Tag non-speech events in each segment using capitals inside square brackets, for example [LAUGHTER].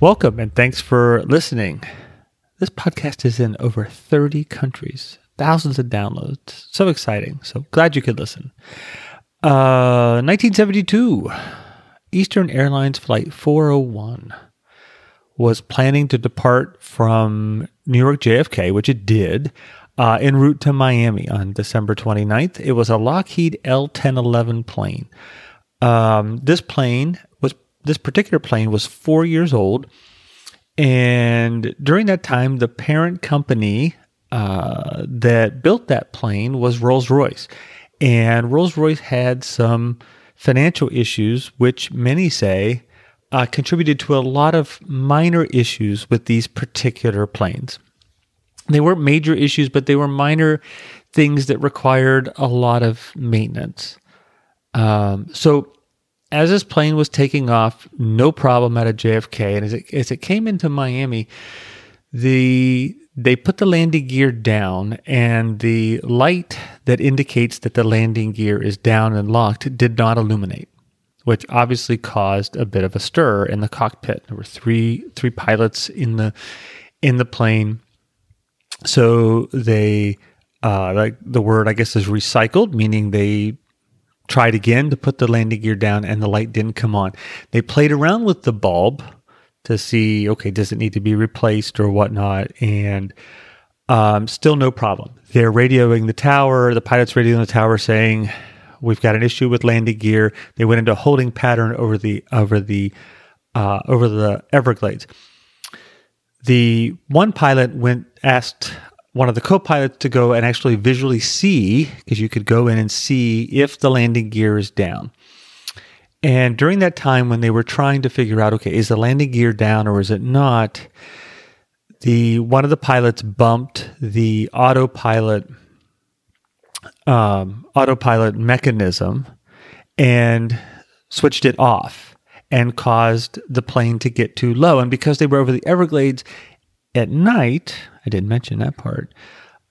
Welcome and thanks for listening. This podcast is in over 30 countries, thousands of downloads. So exciting. So glad you could listen. Uh, 1972, Eastern Airlines Flight 401 was planning to depart from New York JFK, which it did, uh, en route to Miami on December 29th. It was a Lockheed L 1011 plane. Um, this plane this particular plane was four years old, and during that time, the parent company uh, that built that plane was Rolls Royce, and Rolls Royce had some financial issues, which many say uh, contributed to a lot of minor issues with these particular planes. They weren't major issues, but they were minor things that required a lot of maintenance. Um, so, as this plane was taking off, no problem out of JFK, and as it, as it came into Miami, the they put the landing gear down, and the light that indicates that the landing gear is down and locked did not illuminate which obviously caused a bit of a stir in the cockpit. There were three three pilots in the in the plane, so they uh, like the word I guess is recycled, meaning they tried again to put the landing gear down and the light didn't come on. They played around with the bulb to see okay does it need to be replaced or whatnot and. Um, still no problem. They're radioing the tower. The pilot's radioing the tower saying, We've got an issue with landing gear. They went into a holding pattern over the over the uh, over the Everglades. The one pilot went asked one of the co-pilots to go and actually visually see because you could go in and see if the landing gear is down. And during that time when they were trying to figure out okay is the landing gear down or is it not the one of the pilots bumped the autopilot um, autopilot mechanism and switched it off and caused the plane to get too low. And because they were over the Everglades at night, I didn't mention that part.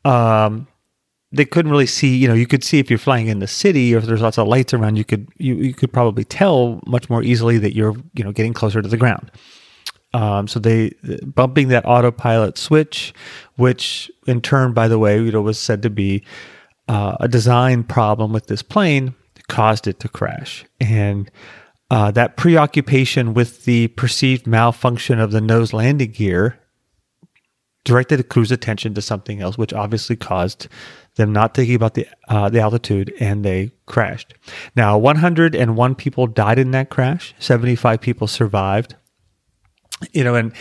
Um, they couldn't really see. You know, you could see if you're flying in the city or if there's lots of lights around. You could you you could probably tell much more easily that you're you know getting closer to the ground. Um, so they bumping that autopilot switch, which in turn, by the way, you know, was said to be uh, a design problem with this plane caused it to crash. And uh, that preoccupation with the perceived malfunction of the nose landing gear directed the crew's attention to something else, which obviously caused them not thinking about the uh, the altitude, and they crashed. Now, 101 people died in that crash. 75 people survived. You know, and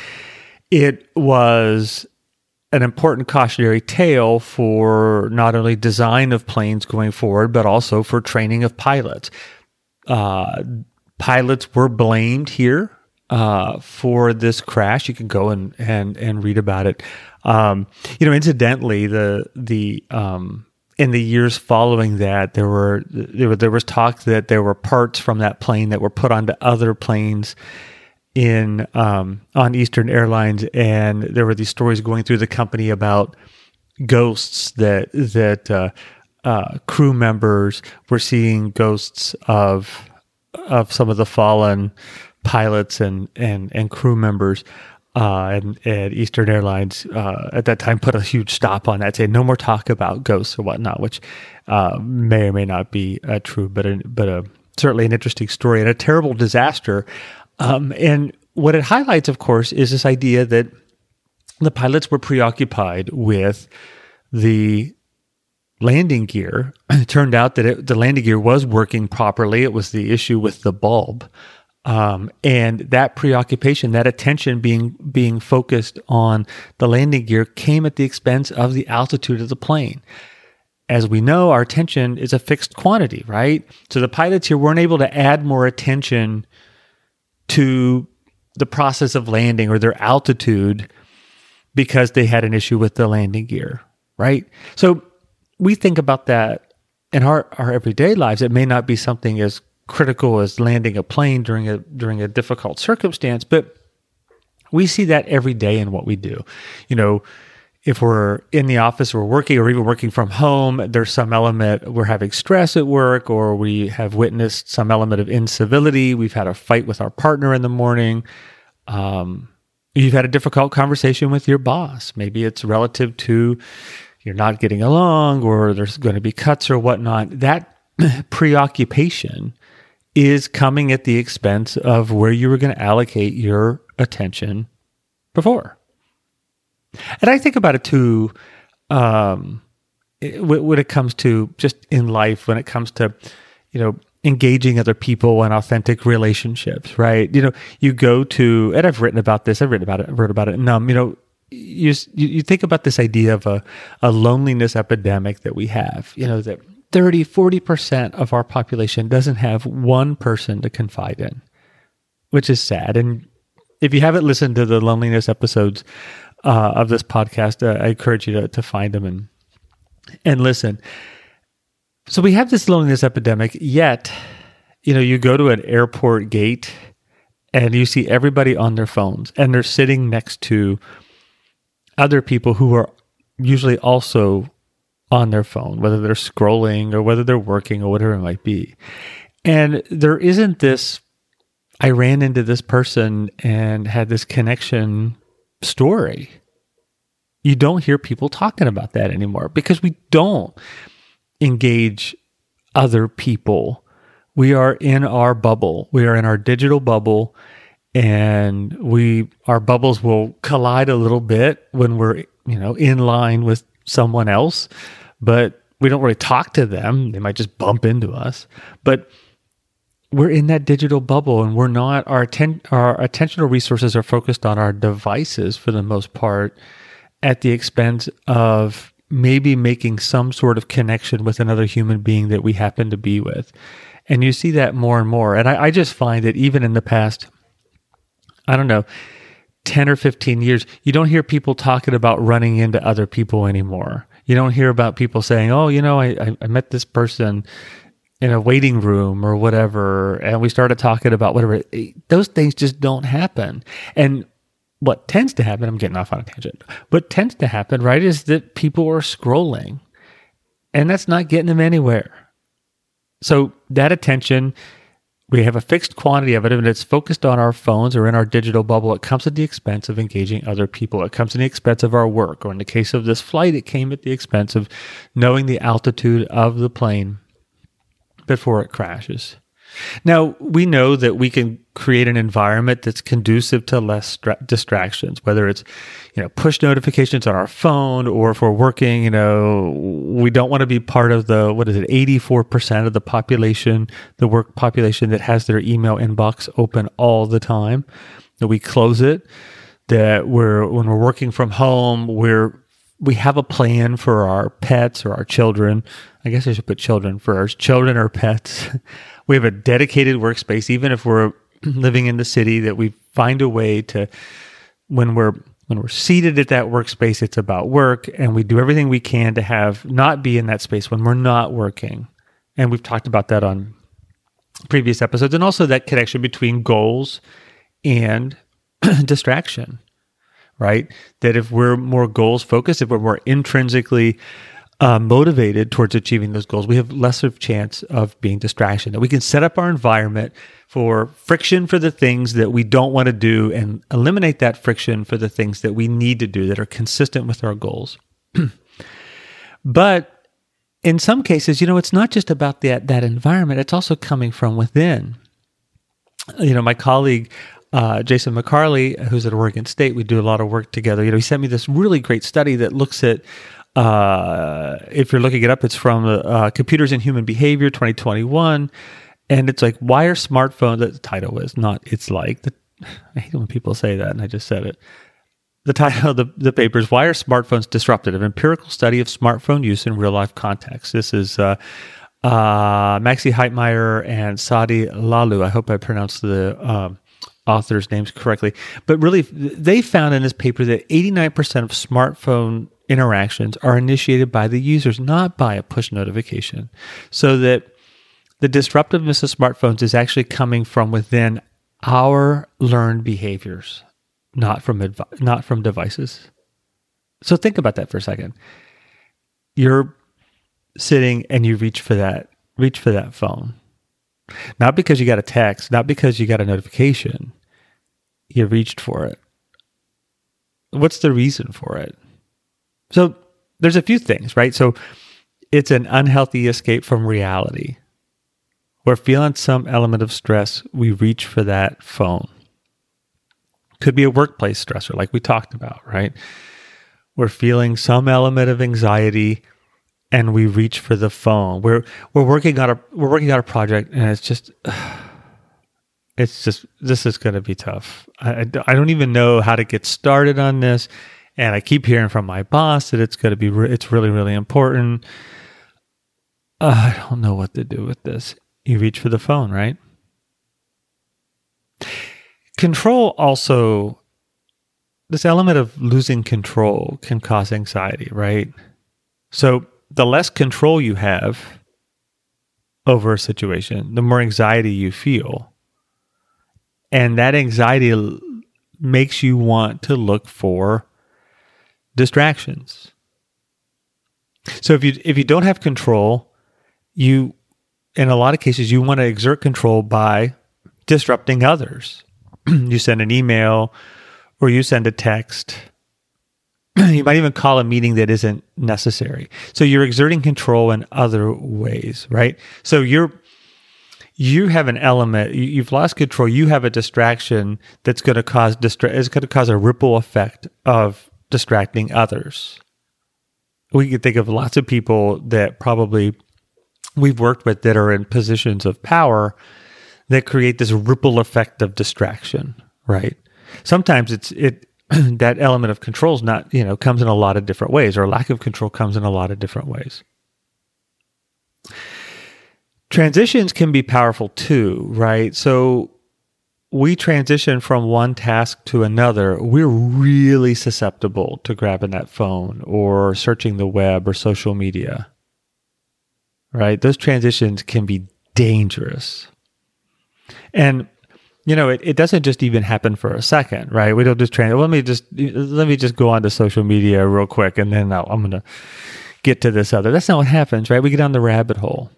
it was an important cautionary tale for not only design of planes going forward, but also for training of pilots. Uh, pilots were blamed here uh, for this crash. You can go and and and read about it. Um, you know, incidentally, the the um, in the years following that, there were there, were, there was talk that there were parts from that plane that were put onto other planes in um, on Eastern Airlines, and there were these stories going through the company about ghosts that that uh, uh, crew members were seeing ghosts of of some of the fallen pilots and and and crew members. Uh, and, and, Eastern Airlines uh, at that time put a huge stop on that, saying no more talk about ghosts or whatnot, which uh, may or may not be uh, true, but a, but a, certainly an interesting story and a terrible disaster um, and what it highlights, of course, is this idea that the pilots were preoccupied with the landing gear. [CLEARS THROAT] It turned out that it, the landing gear was working properly. It was the issue with the bulb. Um, and that preoccupation, that attention being being focused on the landing gear came at the expense of the altitude of the plane. As we know, our attention is a fixed quantity, right? So the pilots here weren't able to add more attention to the process of landing or their altitude because they had an issue with the landing gear, right? So we think about that in our, our everyday lives. It may not be something as critical as landing a plane during a during a difficult circumstance, but we see that every day in what we do. You know, if we're in the office or working or even working from home, there's some element we're having stress at work or we have witnessed some element of incivility. We've had a fight with our partner in the morning. Um, You've had a difficult conversation with your boss. Maybe it's relative to you're not getting along or there's going to be cuts or whatnot. That [CLEARS THROAT] preoccupation is coming at the expense of where you were going to allocate your attention before. And I think about it too um, when it comes to just in life, when it comes to, you know, engaging other people and authentic relationships, right? You know, you go to, and I've written about this, I've written about it, I've written about it. And, um, you know, you, you think about this idea of a, a loneliness epidemic that we have, you know, that 30, 40% of our population doesn't have one person to confide in, which is sad. And if you haven't listened to the loneliness episodes uh, of this podcast, uh, I encourage you to, to find them and, and listen. So we have this loneliness epidemic, yet, you know, you go to an airport gate and you see everybody on their phones and they're sitting next to other people who are usually also on their phone, whether they're scrolling or whether they're working or whatever it might be. And there isn't this, I ran into this person and had this connection story. You don't hear people talking about that anymore because we don't engage other people. We are in our bubble. We are in our digital bubble and we our bubbles will collide a little bit when we're, you know, in line with someone else, but we don't really talk to them. They might just bump into us. But we're in that digital bubble and we're not our atten- our attentional resources are focused on our devices for the most part at the expense of maybe making some sort of connection with another human being that we happen to be with. And you see that more and more. And I, I just find that even in the past, I don't know, 10 or 15 years, you don't hear people talking about running into other people anymore. You don't hear about people saying, oh, you know, I, I met this person in a waiting room or whatever, and we started talking about whatever. Those things just don't happen. And what tends to happen, I'm getting off on a tangent, what tends to happen, right, is that people are scrolling and that's not getting them anywhere. So that attention, we have a fixed quantity of it and it's focused on our phones or in our digital bubble. It comes at the expense of engaging other people. It comes at the expense of our work. Or in the case of this flight, it came at the expense of knowing the altitude of the plane before it crashes. Now, we know that we can create an environment that's conducive to less stra- distractions, whether it's, you know, push notifications on our phone or if we're working, you know, we don't want to be part of the, what is it, 84% of the population, the work population that has their email inbox open all the time, that we close it, that we're, when we're working from home, we're, we have a plan for our pets or our children. I guess I should put children first, children or pets. [LAUGHS] we have a dedicated workspace, even if we're [CLEARS THROAT] living in the city, that we find a way to when we're when we're seated at that workspace, it's about work, and we do everything we can to have not be in that space when we're not working. And we've talked about that on previous episodes, and also that connection between goals and [CLEARS THROAT] distraction, right? That if we're more goals focused, if we're more intrinsically uh, motivated towards achieving those goals, we have less of chance of being distraction. That we can set up our environment for friction for the things that we don't want to do and eliminate that friction for the things that we need to do that are consistent with our goals. [CLEARS THROAT] but in some cases, you know, it's not just about that that environment; it's also coming from within. You know, my colleague uh, Jason McCarley, who's at Oregon State, we do a lot of work together. You know, he sent me this really great study that looks at uh, if you're looking it up, it's from uh, Computers and Human Behavior 2021. And it's like, why are smartphones, the title is not, it's like, the, I hate when people say that, and I just said it. The title of the, the paper is Why Are Smartphones Disruptive? An empirical study of smartphone use in real life context. This is uh, uh, Maxi Heitmayer and Saadi Lahlou. I hope I pronounced the um, authors' names correctly. But really, they found in this paper that 89% of smartphone interactions are initiated by the users, not by a push notification. So that the disruptiveness of smartphones is actually coming from within our learned behaviors, not from not from devices. So think about that for a second. You're sitting and you reach for that reach for that phone. Not because you got a text, not because you got a notification. You reached for it. what's the reason for it? So there's a few things, right? So it's an unhealthy escape from reality. We're feeling some element of stress, we reach for that phone. Could be a workplace stressor, like we talked about, right? We're feeling some element of anxiety and we reach for the phone. We're we're working on a we're working on a project and it's just [SIGHS] it's just this is going to be tough. I, I don't even know how to get started on this and I keep hearing from my boss that it's going to be re- it's really really important. Uh, I don't know what to do with this. You reach for the phone, right? Control also this element of losing control can cause anxiety, right? So the less control you have over a situation, the more anxiety you feel. And that anxiety makes you want to look for distractions. So if you if you don't have control, you in a lot of cases you want to exert control by disrupting others. [CLEARS THROAT] you send an email or you send a text. [CLEARS THROAT] you might even call a meeting that isn't necessary. So you're exerting control in other ways, right? So you're you have an element you've lost control you have a distraction that's going to cause distra- it's going to cause a ripple effect of distracting others. We can think of lots of people that probably we've worked with that are in positions of power that create this ripple effect of distraction right? Sometimes it's it [CLEARS THROAT] that element of control is not you know comes in a lot of different ways or lack of control comes in a lot of different ways. Transitions can be powerful too right? So we transition from one task to another we're really susceptible to grabbing that phone or searching the web or social media right those transitions can be dangerous and you know, it, it doesn't just even happen for a second, right? We don't just train. Let me just let me just go on to social media real quick, and then I'll, I'm going to get to this other. That's not what happens, right? We get down the rabbit hole.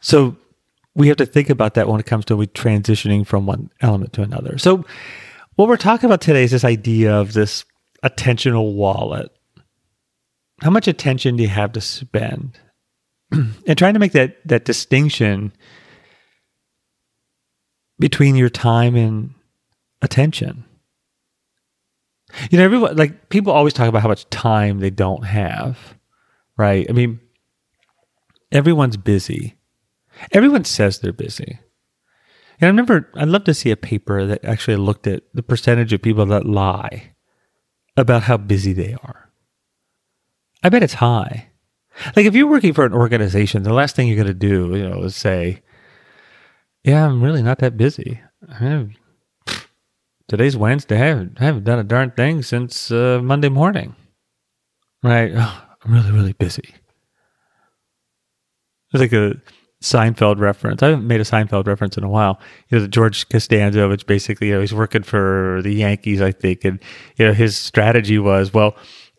So we have to think about that when it comes to transitioning from one element to another. So what we're talking about today is this idea of this attentional wallet. How much attention do you have to spend? [CLEARS THROAT] and trying to make that that distinction between your time and attention. You know, everyone like people always talk about how much time they don't have, right? I mean, everyone's busy. Everyone says they're busy. And I remember I'd love to see a paper that actually looked at the percentage of people that lie about how busy they are. I bet it's high. Like if you're working for an organization, the last thing you're going to do, you know, is say, yeah, I'm really not that busy. Have, today's Wednesday. I haven't, I haven't, done a darn thing since uh, Monday morning. Right? Oh, I'm really, really busy. It's like a Seinfeld reference. I haven't made a Seinfeld reference in a while. You know, the George Costanza, which basically, you know, he's working for the Yankees, I think, and you know, his strategy was, well,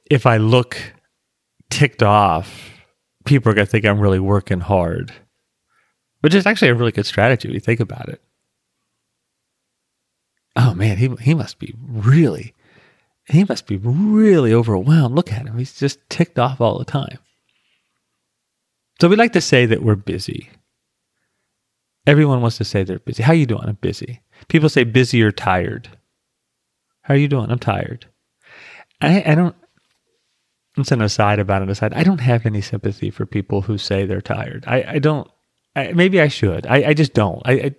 if I look ticked off, people are gonna think I'm really working hard which is actually a really good strategy when you think about it. Oh man, he he must be really he must be really overwhelmed. Look at him. He's just ticked off all the time. So we like to say that we're busy. Everyone wants to say they're busy. How you doing? I'm busy. People say busy or tired. How are you doing? I'm tired. I, I don't it's an aside about an aside. I don't have any sympathy for people who say they're tired. I, I don't I, maybe I should. I, I just don't. I, I,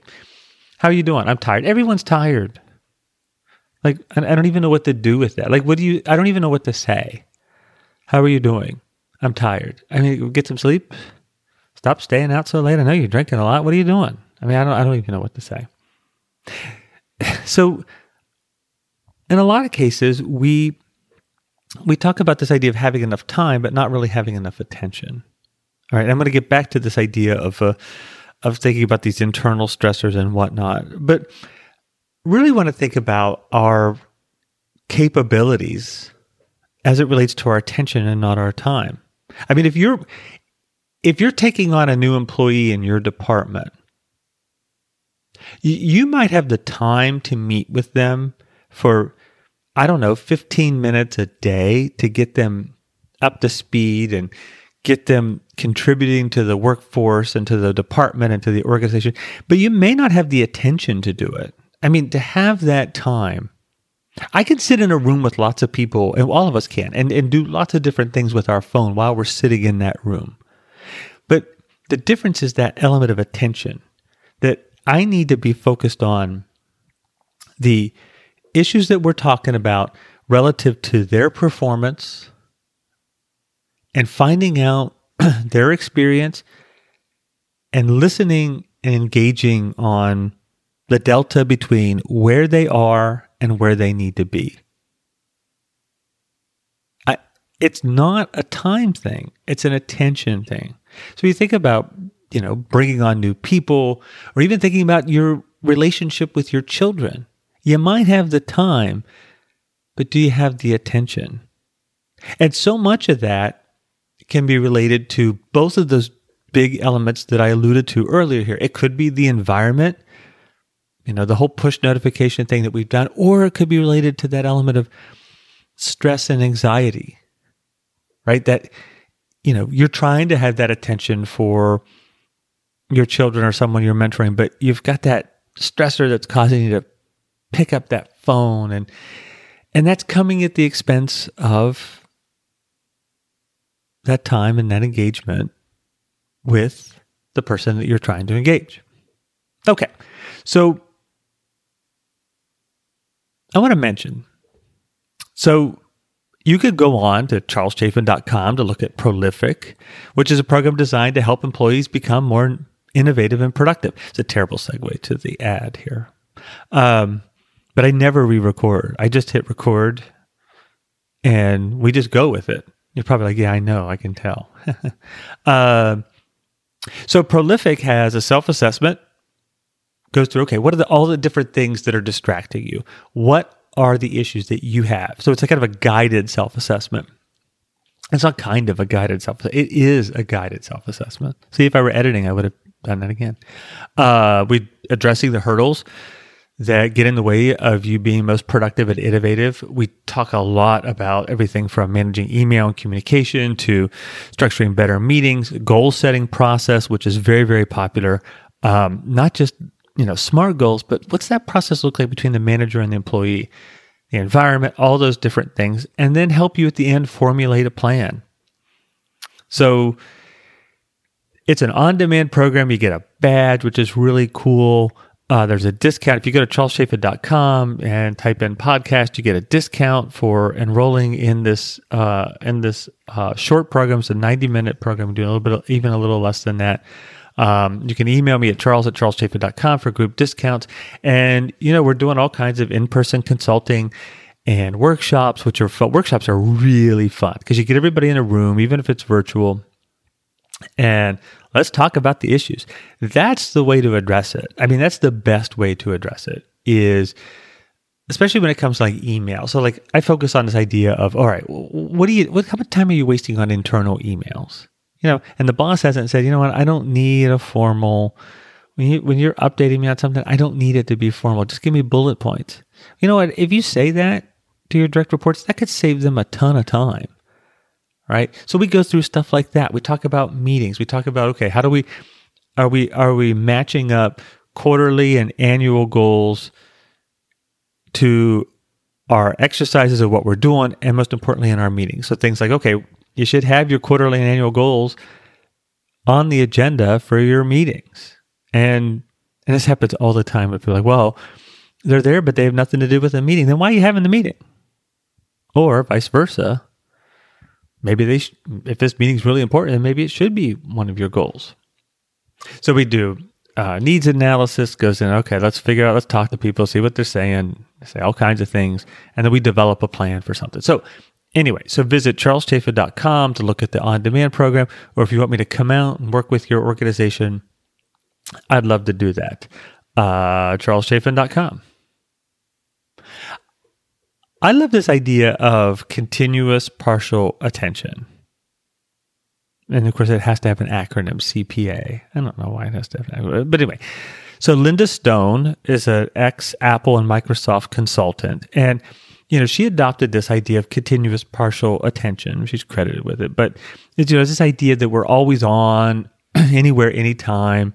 how are you doing? I'm tired. Everyone's tired. Like I, I don't even know what to do with that. Like what do you? I don't even know what to say. How are you doing? I'm tired. I mean, get some sleep. Stop staying out so late. I know you're drinking a lot. What are you doing? I mean, I don't. I don't even know what to say. [LAUGHS] So, in a lot of cases, we we talk about this idea of having enough time, but not really having enough attention. All right, I'm going to get back to this idea of uh, of thinking about these internal stressors and whatnot, but really want to think about our capabilities as it relates to our attention and not our time. I mean, if you're if you're taking on a new employee in your department, you, you might have the time to meet with them for I don't know, 15 minutes a day to get them up to speed and get them contributing to the workforce and to the department and to the organization, but you may not have the attention to do it. I mean, to have that time, I can sit in a room with lots of people, and all of us can, and, and do lots of different things with our phone while we're sitting in that room. But the difference is that element of attention that I need to be focused on the issues that we're talking about relative to their performance and finding out [CLEARS THROAT] their experience and listening and engaging on the delta between where they are and where they need to be. I, it's not a time thing, it's an attention thing. So you think about, you know, bringing on new people or even thinking about your relationship with your children. You might have the time, but do you have the attention? And so much of that can be related to both of those big elements that I alluded to earlier here. It could be the environment, you know, the whole push notification thing that we've done, or it could be related to that element of stress and anxiety, right? That, you know, you're trying to have that attention for your children or someone you're mentoring, but you've got that stressor that's causing you to pick up that phone and and that's coming at the expense of that time and that engagement with the person that you're trying to engage. Okay, so I want to mention so you could go on to charleschaffin.com to look at Prolific, which is a program designed to help employees become more innovative and productive. It's a terrible segue to the ad here. Um, but I never re record. I just hit record and we just go with it. You're probably like, yeah, I know, I can tell. [LAUGHS] uh, so Prolific has a self assessment, goes through, okay, what are the, all the different things that are distracting you? What are the issues that you have? So it's a kind of a guided self assessment. It's not kind of a guided self It is a guided self assessment. See, if I were editing, I would have done that again. Uh, we addressing the hurdles that get in the way of you being most productive and innovative. We talk a lot about everything from managing email and communication to structuring better meetings, goal setting process, which is very, very popular. Um, not just, you know, smart goals, but what's that process look like between the manager and the employee, the environment, all those different things, and then help you at the end formulate a plan. So it's an on demand program. You get a badge, which is really cool. Uh, there's a discount. If you go to charleschaffin.com and type in podcast, you get a discount for enrolling in this uh, in this uh, short program. It's a 90 minute program, doing a little bit, even a little less than that. Um, you can email me at charles at charleschaffin.com for group discounts. And, you know, we're doing all kinds of in person consulting and workshops, which are fun. Workshops are really fun because you get everybody in a room, even if it's virtual. And Let's talk about the issues. That's the way to address it. I mean, that's the best way to address it is especially when it comes to like email. So like I focus on this idea of, all right, what do you, what, how much time are you wasting on internal emails? You know, and the boss hasn't said, you know what, I don't need a formal, when, you, when you're updating me on something, I don't need it to be formal. Just give me bullet points. You know what, if you say that to your direct reports, that could save them a ton of time right? So we go through stuff like that. We talk about meetings. We talk about okay, how do we are we are we matching up quarterly and annual goals to our exercises of what we're doing and most importantly in our meetings. So things like okay, you should have your quarterly and annual goals on the agenda for your meetings. And and this happens all the time If people like, well, they're there, but they have nothing to do with the meeting. Then why are you having the meeting? Or vice versa maybe they sh- if this meeting is really important then maybe it should be one of your goals so we do uh, needs analysis goes in okay let's figure out let's talk to people see what they're saying say all kinds of things and then we develop a plan for something so anyway so visit charleschaffin.com to look at the on-demand program or if you want me to come out and work with your organization i'd love to do that uh, charleschaffin.com I love this idea of continuous partial attention. And of course, it has to have an acronym CPA. I don't know why it has to have an acronym. But anyway, so Linda Stone is an ex Apple and Microsoft consultant. And you know, she adopted this idea of continuous partial attention. She's credited with it, but it's, you know, this idea that we're always on, [CLEARS THROAT] anywhere, anytime,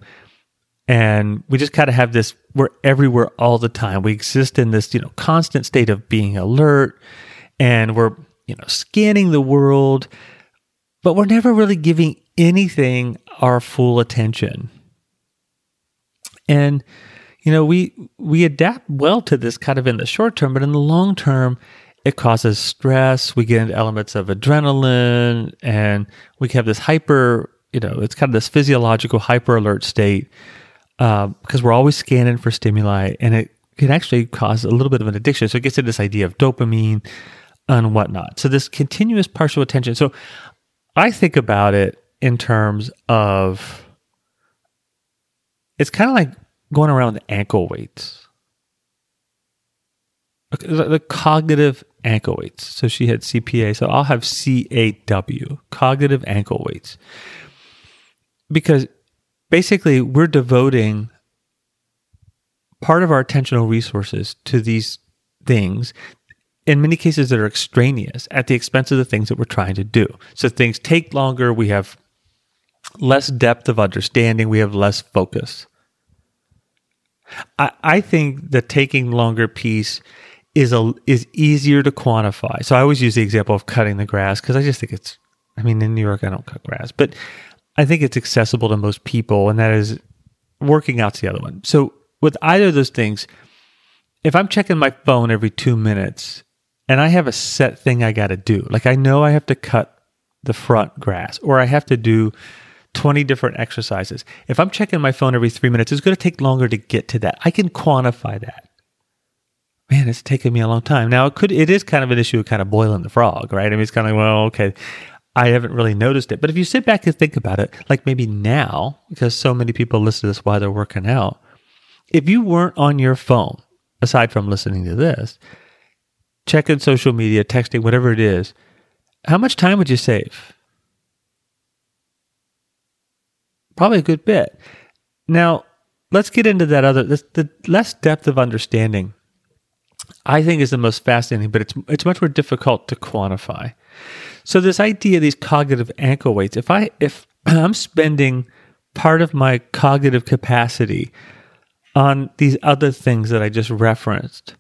and we just kind of have this. We're everywhere all the time. We exist in this, you know, constant state of being alert, and we're, you know, scanning the world, but we're never really giving anything our full attention. And you know, we we adapt well to this kind of in the short term, but in the long term, it causes stress. We get into elements of adrenaline, and we have this hyper. You know, it's kind of this physiological hyper alert state because uh, we're always scanning for stimuli, and it can actually cause a little bit of an addiction. So it gets to this idea of dopamine and whatnot. So this continuous partial attention. So I think about it in terms of it's kind of like going around ankle weights. The cognitive ankle weights. So she had CPA. So I'll have CAW, cognitive ankle weights. Because basically, we're devoting part of our attentional resources to these things in many cases that are extraneous at the expense of the things that we're trying to do. So things take longer, we have less depth of understanding, we have less focus. I, I think the taking longer piece is a is easier to quantify. So I always use the example of cutting the grass because I just think it's. I mean, in New York, I don't cut grass, but I think it's accessible to most people, and that is working out's the other one. So with either of those things, if I'm checking my phone every two minutes and I have a set thing I got to do, like I know I have to cut the front grass or I have to do 20 different exercises. If I'm checking my phone every three minutes, it's going to take longer to get to that. I can quantify that. Man, it's taken me a long time. Now it could, it is kind of an issue of kind of boiling the frog, right? I mean, it's kind of well, okay, I haven't really noticed it. But if you sit back and think about it, like maybe now, because so many people listen to this while they're working out, if you weren't on your phone, aside from listening to this, checking social media, texting, whatever it is, how much time would you save? Probably a good bit. Now, let's get into that other the, the less depth of understanding. I think is the most fascinating, but it's it's much more difficult to quantify. So this idea, of these cognitive ankle weights, if I if [CLEARS THROAT] I'm spending part of my cognitive capacity on these other things that I just referenced,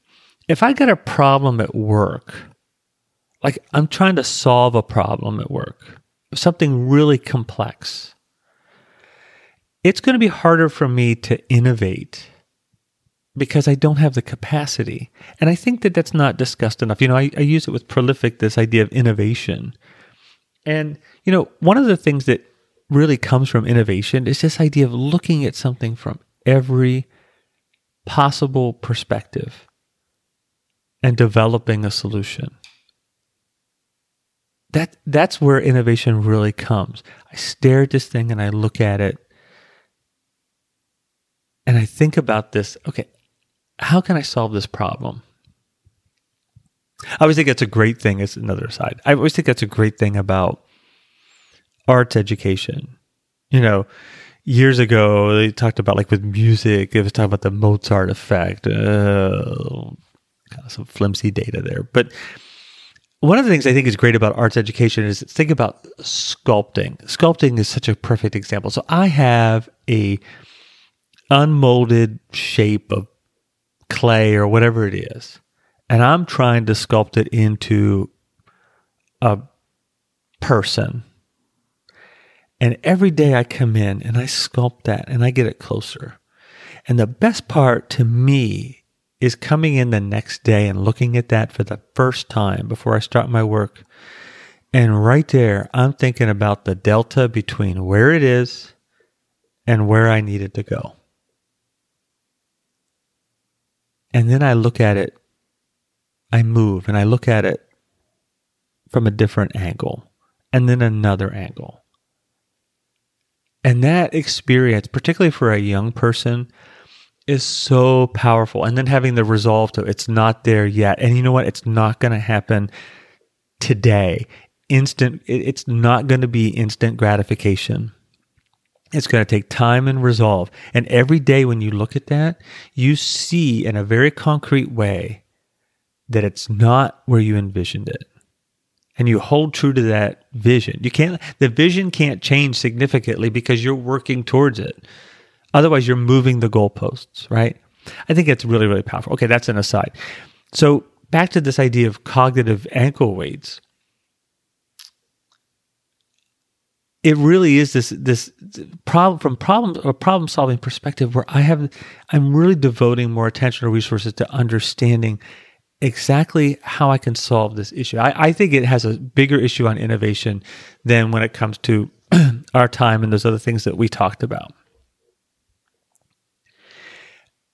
if I got a problem at work, like I'm trying to solve a problem at work, something really complex, it's going to be harder for me to innovate because I don't have the capacity. And I think that that's not discussed enough. You know, I, I, use it with prolific, this idea of innovation. And, you know, one of the things that really comes from innovation is this idea of looking at something from every possible perspective and developing a solution. That, that's where innovation really comes. I stare at this thing and I look at it and I think about this okay, how can I solve this problem? I always think that's a great thing. It's another side. I always think that's a great thing about arts education. You know, years ago they talked about like with music, they was talking about the Mozart effect. Uh, some flimsy data there, but one of the things I think is great about arts education is think about sculpting. Sculpting is such a perfect example. So I have a unmolded shape of clay or whatever it is, and I'm trying to sculpt it into a person. And every day I come in and I sculpt that and I get it closer. And the best part to me is coming in the next day and looking at that for the first time before I start my work. And right there, I'm thinking about the delta between where it is and where I need it to go. And then I look at it, I move and I look at it from a different angle and then another angle. And that experience, particularly for a young person, is so powerful. And then having the resolve to it's not there yet. And you know what? It's not going to happen today. Instant, it's not going to be instant gratification. It's going to take time and resolve. And every day when you look at that, you see in a very concrete way that it's not where you envisioned it and you hold true to that vision. You can't the vision can't change significantly because you're working towards it. Otherwise you're moving the goalposts, right? I think it's really really powerful. Okay, that's an aside. So, back to this idea of cognitive ankle weights. It really is this this problem from problem a problem solving perspective where I have I'm really devoting more attention or resources to understanding exactly how I can solve this issue. I, I think it has a bigger issue on innovation than when it comes to [CLEARS THROAT] our time and those other things that we talked about.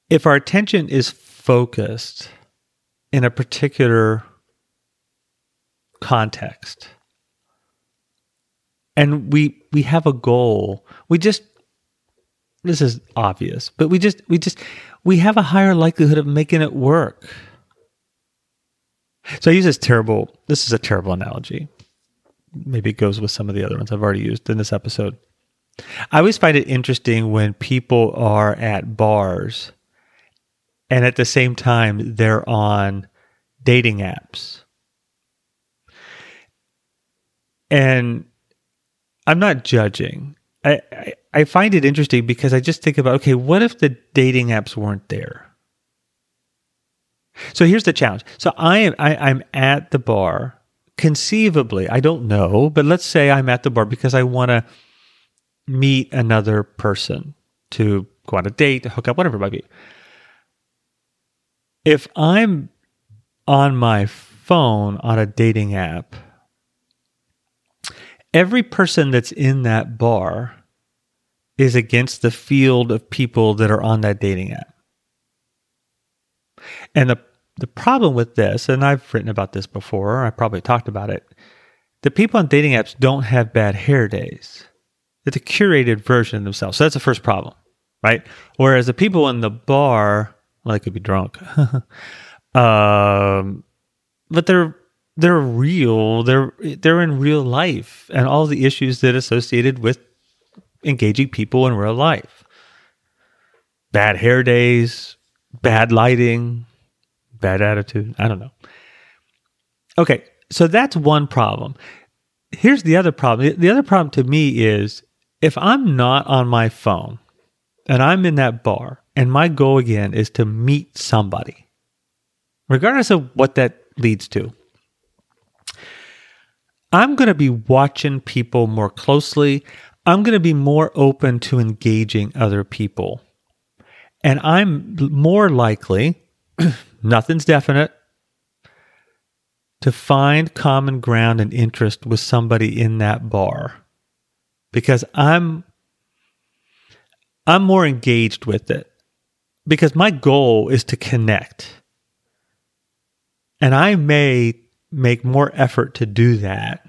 If our attention is focused in a particular context and we we have a goal, we just this is obvious, but we just we just we have a higher likelihood of making it work so I use this terrible, this is a terrible analogy. Maybe it goes with some of the other ones I've already used in this episode. I always find it interesting when people are at bars and at the same time they're on dating apps. And I'm not judging. I, I, I find it interesting because I just think about okay, what if the dating apps weren't there? So here's the challenge. So I am I, I'm at the bar. Conceivably, I don't know, but let's say I'm at the bar because I want to meet another person to go on a date, to hook up, whatever it might be. If I'm on my phone on a dating app, every person that's in that bar is against the field of people that are on that dating app. And the the problem with this, and I've written about this before, I probably talked about it. The people on dating apps don't have bad hair days. It's a curated version of themselves. So that's the first problem, right? Whereas the people in the bar, well, they could be drunk, [LAUGHS] um, but they're they're real. They're they're in real life, and all the issues that associated with engaging people in real life. Bad hair days, bad lighting, bad attitude. I don't know. Okay, so that's one problem. Here's the other problem. The other problem to me is if I'm not on my phone and I'm in that bar and my goal again is to meet somebody, regardless of what that leads to, I'm going to be watching people more closely. I'm going to be more open to engaging other people. And I'm more likely [CLEARS THROAT] nothing's definite, to find common ground and interest with somebody in that bar because I'm I'm more engaged with it because my goal is to connect. And I may make more effort to do that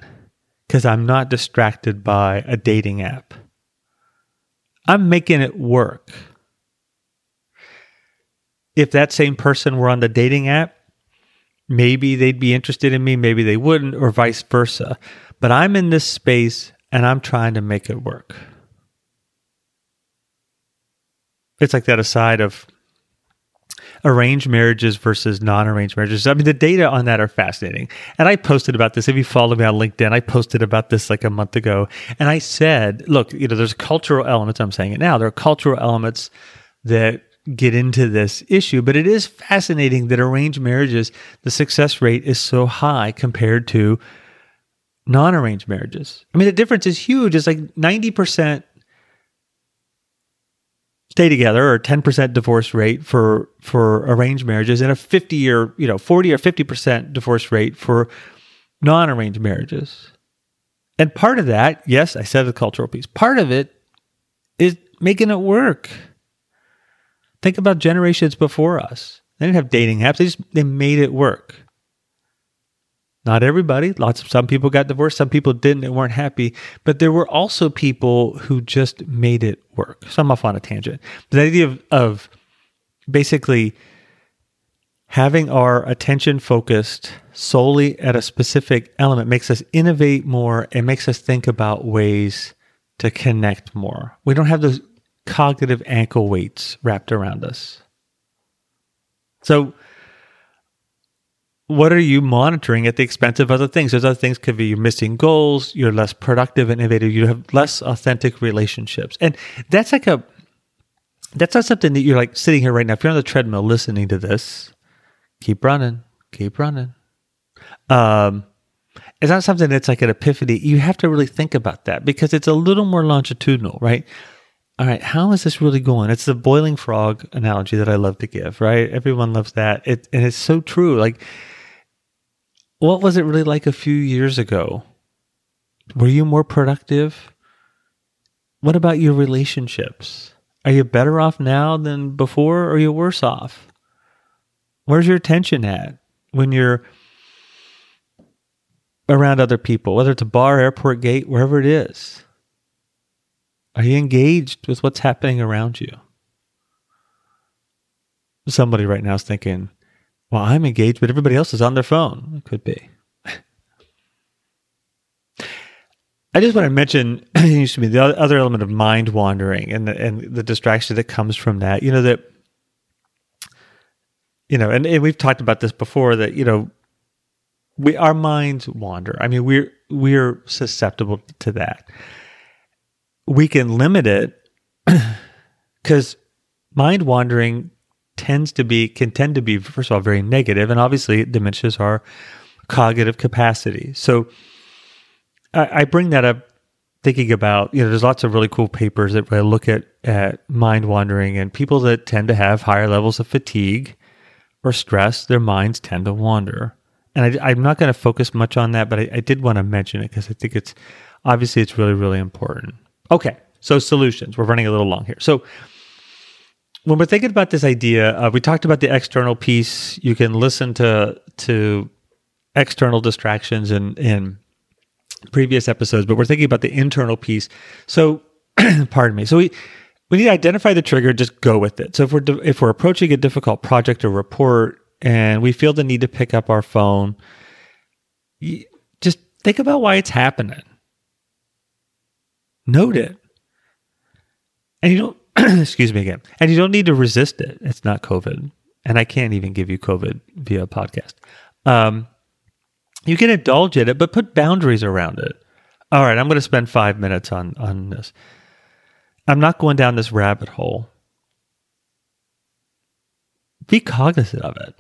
because I'm not distracted by a dating app. I'm making it work if that same person were on the dating app, maybe they'd be interested in me, maybe they wouldn't, or vice versa. But I'm in this space and I'm trying to make it work. It's like that aside of arranged marriages versus non-arranged marriages. I mean, the data on that are fascinating. And I posted about this. If you follow me on LinkedIn, I posted about this like a month ago. And I said, look, you know, there's cultural elements. I'm saying it now. There are cultural elements that get into this issue, but it is fascinating that arranged marriages, the success rate is so high compared to non arranged marriages. I mean, the difference is huge. It's like 90% stay together or 10% divorce rate for for arranged marriages and a 50 or you know 40 or 50% divorce rate for non-arranged marriages and part of that yes i said the cultural piece part of it is making it work Think about generations before us. They didn't have dating apps. They just they made it work. Not everybody. Lots of some people got divorced, some people didn't and weren't happy. But there were also people who just made it work. So I'm off on a tangent. The idea of, of basically having our attention focused solely at a specific element makes us innovate more and makes us think about ways to connect more. We don't have those cognitive ankle weights wrapped around us. So what are you monitoring at the expense of other things? Those other things could be you're missing goals, you're less productive and innovative, you have less authentic relationships. And that's like a that's not something that you're like sitting here right now. If you're on the treadmill listening to this, keep running, keep running. Um, it's not something that's like an epiphany. You have to really think about that because it's a little more longitudinal, right? All right, how is this really going? It's the boiling frog analogy that I love to give, right? Everyone loves that. It, and it's so true. Like, what was it really like a few years ago? Were you more productive? What about your relationships? Are you better off now than before or are you worse off? Where's your attention at when you're around other people, whether it's a bar, airport gate, wherever it is? Are you engaged with what's happening around you? Somebody right now is thinking, well, I'm engaged, but everybody else is on their phone. It could be. I just want to mention, [CLEARS THROAT] to be the other element of mind wandering and the, and the distraction that comes from that. You know that, you know, and, and we've talked about this before that you know, we our minds wander. I mean, we're we're susceptible to that. We can limit it [CLEARS THROAT] because mind wandering tends to be can tend to be first of all very negative, and obviously it diminishes our cognitive capacity. So I, I bring that up thinking about you know there's lots of really cool papers that look at at mind wandering and people that tend to have higher levels of fatigue or stress their minds tend to wander. And I, am not going to focus much on that but I, I did want to mention it because i think it's obviously it's really really important. Okay so solutions. We're running a little long here. So when we're thinking about this idea uh, we talked about the external piece you can listen to to external distractions in and previous episodes, but we're thinking about the internal piece. So, [CLEARS THROAT] pardon me. So we we need to identify the trigger, just go with it. So if we're if we're approaching a difficult project or report and we feel the need to pick up our phone, just think about why it's happening. Note it. And you don't [CLEARS THROAT] excuse me again. And you don't need to resist it. It's not COVID. And I can't even give you COVID via podcast. Um, you can indulge in it, but put boundaries around it. All right, I'm going to spend five minutes on on this. I'm not going down this rabbit hole. Be cognizant of it.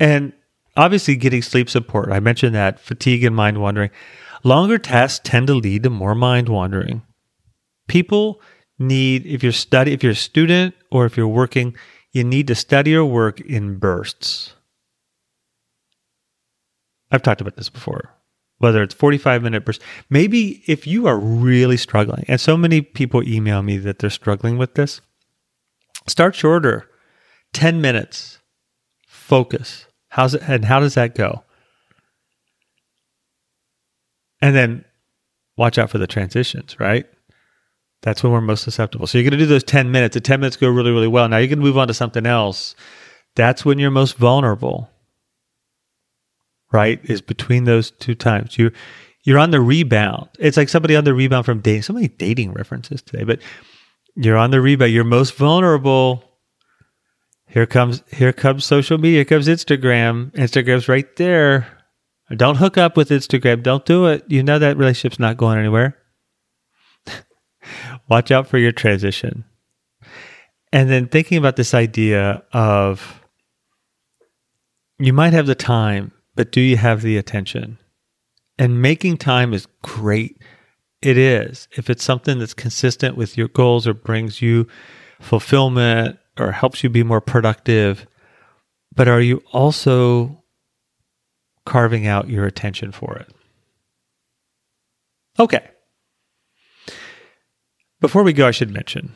And obviously, getting sleep support. I mentioned that fatigue and mind wandering. Longer tasks tend to lead to more mind wandering. People need, if you're study, if you're a student or if you're working, you need to study or work in bursts. I've talked about this before. Whether it's 45 minute bursts, maybe if you are really struggling, and so many people email me that they're struggling with this, start shorter, 10 minutes, focus. How's it, and how does that go? And then watch out for the transitions, right? That's when we're most susceptible. So you're going to do those 10 minutes. The 10 minutes go really, really well. Now you can move on to something else. That's when you're most vulnerable right? Is between those two times. You you're on the rebound. It's like somebody on the rebound from dating. So many dating references today, but you're on the rebound. You're most vulnerable. Here comes here comes social media. Here comes Instagram. Instagram's right there. Don't hook up with Instagram. Don't do it. You know that relationship's not going anywhere. Watch out for your transition. And then thinking about this idea of you might have the time but do you have the attention? And making time is great. It is. If it's something that's consistent with your goals or brings you fulfillment or helps you be more productive, but are you also carving out your attention for it? Okay. Before we go, I should mention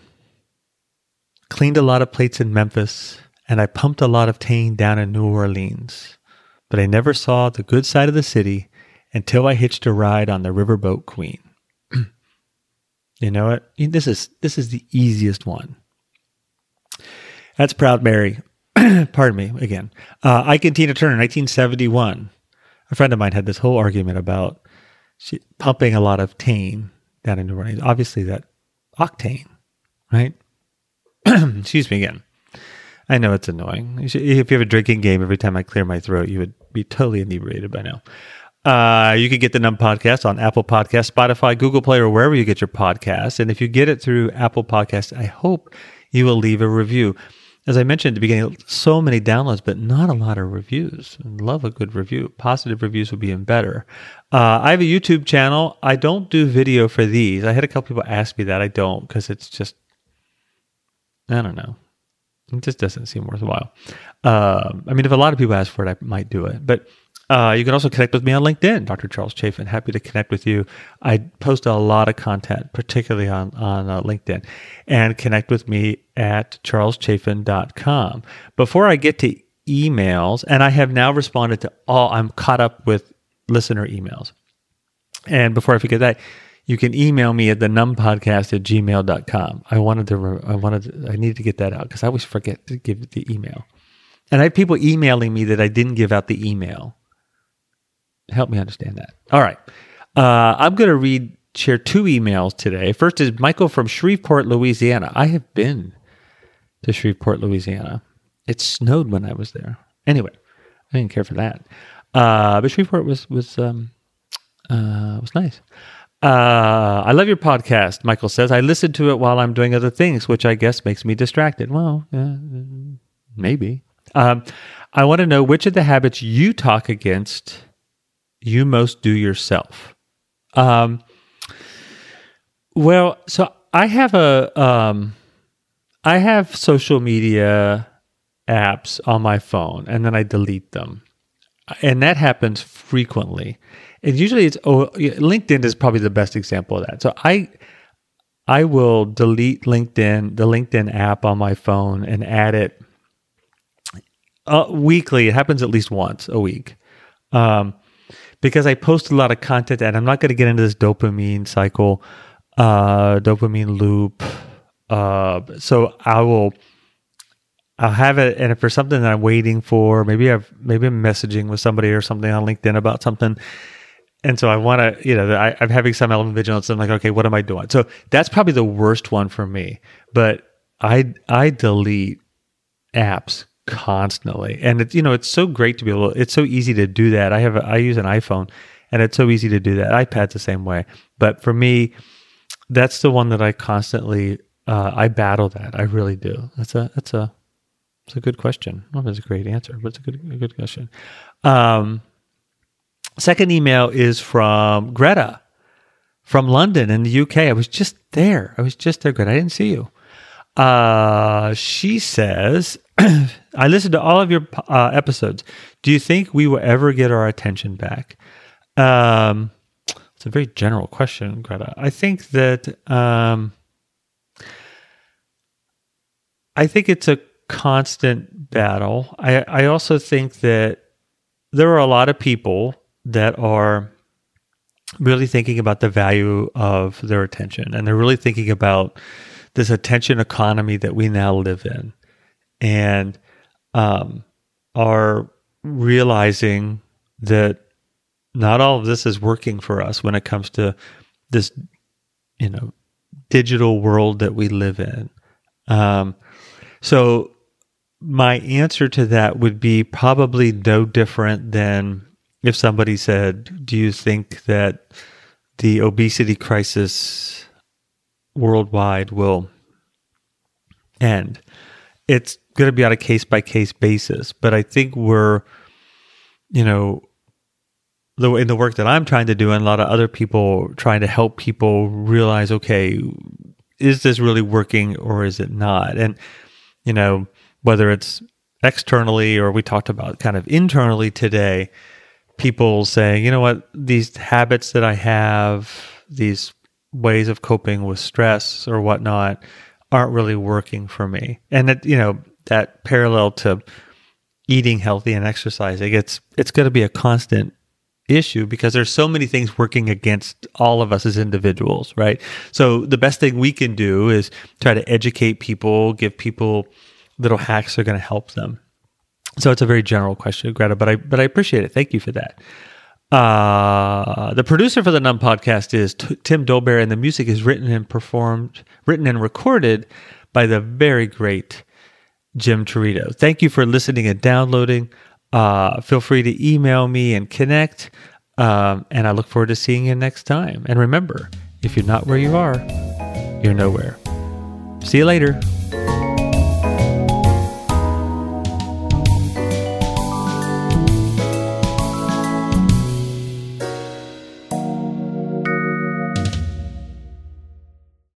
cleaned a lot of plates in Memphis and I pumped a lot of tain down in New Orleans but I never saw the good side of the city until I hitched a ride on the riverboat Queen. [CLEARS THROAT] you know what? This is this is the easiest one. That's Proud Mary. [CLEARS THROAT] Pardon me again. Uh, Ike and Tina Turner, 1971. A friend of mine had this whole argument about she, pumping a lot of tain down into running. Obviously, that octane, right? [CLEARS THROAT] Excuse me again. I know it's annoying. If you have a drinking game every time I clear my throat, you would be totally inebriated by now. Uh, you can get the Numb Podcast on Apple Podcast, Spotify, Google Play, or wherever you get your podcasts. And if you get it through Apple Podcasts, I hope you will leave a review. As I mentioned at the beginning, so many downloads, but not a lot of reviews. love a good review. Positive reviews would be even better. Uh, I have a YouTube channel. I don't do video for these. I had a couple people ask me that. I don't because it's just, I don't know. It just doesn't seem worthwhile. Uh, I mean, if a lot of people ask for it, I might do it. But uh, you can also connect with me on LinkedIn, Dr. Charles Chaffin. Happy to connect with you. I post a lot of content, particularly on, on uh, LinkedIn. And connect with me at charleschaffin.com. Before I get to emails, and I have now responded to all, I'm caught up with listener emails. And before I forget that, you can email me at the numbpodcast at gmail.com. I wanted to, I wanted, to, I needed to get that out because I always forget to give the email. And I have people emailing me that I didn't give out the email help me understand that. All right. Uh, I'm going to read, share two emails today. First is Michael from Shreveport, Louisiana. I have been to Shreveport, Louisiana. It snowed when I was there. Anyway, I didn't care for that. Uh, but Shreveport was was um, uh, was nice. Uh, I love your podcast, Michael says. I listen to it while I'm doing other things, which I guess makes me distracted. Well, uh, maybe. Um, I want to know which of the habits you talk against you most do yourself? Um, well, so I have a um, I have social media apps on my phone, and then I delete them, and that happens frequently. And usually, it's oh, LinkedIn is probably the best example of that. So I I will delete LinkedIn, the LinkedIn app on my phone, and add it uh, weekly. It happens at least once a week. Um, because I post a lot of content and I'm not going to get into this dopamine cycle, uh, dopamine loop. Uh, so I will, I'll have it. And if there's something that I'm waiting for, maybe I've, maybe I'm messaging with somebody or something on LinkedIn about something. And so I want to, you know, I, I'm having some element of vigilance. I'm like, okay, what am I doing? So that's probably the worst one for me. But I, I delete apps constantly. And it's you know it's so great to be able. It's so easy to do that. I have a, I use an iPhone, and it's so easy to do that. iPad's the same way. But for me, that's the one that I constantly uh, I battle that. I really do. That's a that's a it's a good question. Well, that's a great answer, but it's a good a good question. Um, second email is from Greta from London in the UK. I was just there. I was just there, Greta. I didn't see you. Uh, she says, [CLEARS THROAT] I listened to all of your uh, episodes. Do you think we will ever get our attention back? Um, it's a very general question, Greta. I think that um, I think it's a constant battle. I, I also think that there are a lot of people that are really thinking about the value of their attention and they're really thinking about this attention economy that we now live in and um, are realizing that not all of this is working for us when it comes to this, you know, digital world that we live in. Um, so my answer to that would be probably no different than if somebody said, "Do you think that the obesity crisis worldwide will end. It's going to be on a case by case basis, but I think we're, you know, the in the work that I'm trying to do, and a lot of other people trying to help people realize, okay, is this really working or is it not? And you know, whether it's externally or we talked about kind of internally today, people saying, you know what, these habits that I have, these ways of coping with stress or whatnot aren't really working for me. And that, you know, that parallel to eating healthy and exercising, it's it's going to be a constant issue because there's so many things working against all of us as individuals, right? So the best thing we can do is try to educate people, give people little hacks that are going to help them. So it's a very general question, Greta, but I but I appreciate it. Thank you for that. Uh, the producer for the Numb podcast is T- Tim Dolbear, and the music is written and performed, written and recorded by the very great Jim Torito. Thank you for listening and downloading. Uh, feel free to email me and connect. Um, and I look forward to seeing you next time. And remember, if you're not where you are, you're nowhere. See you later.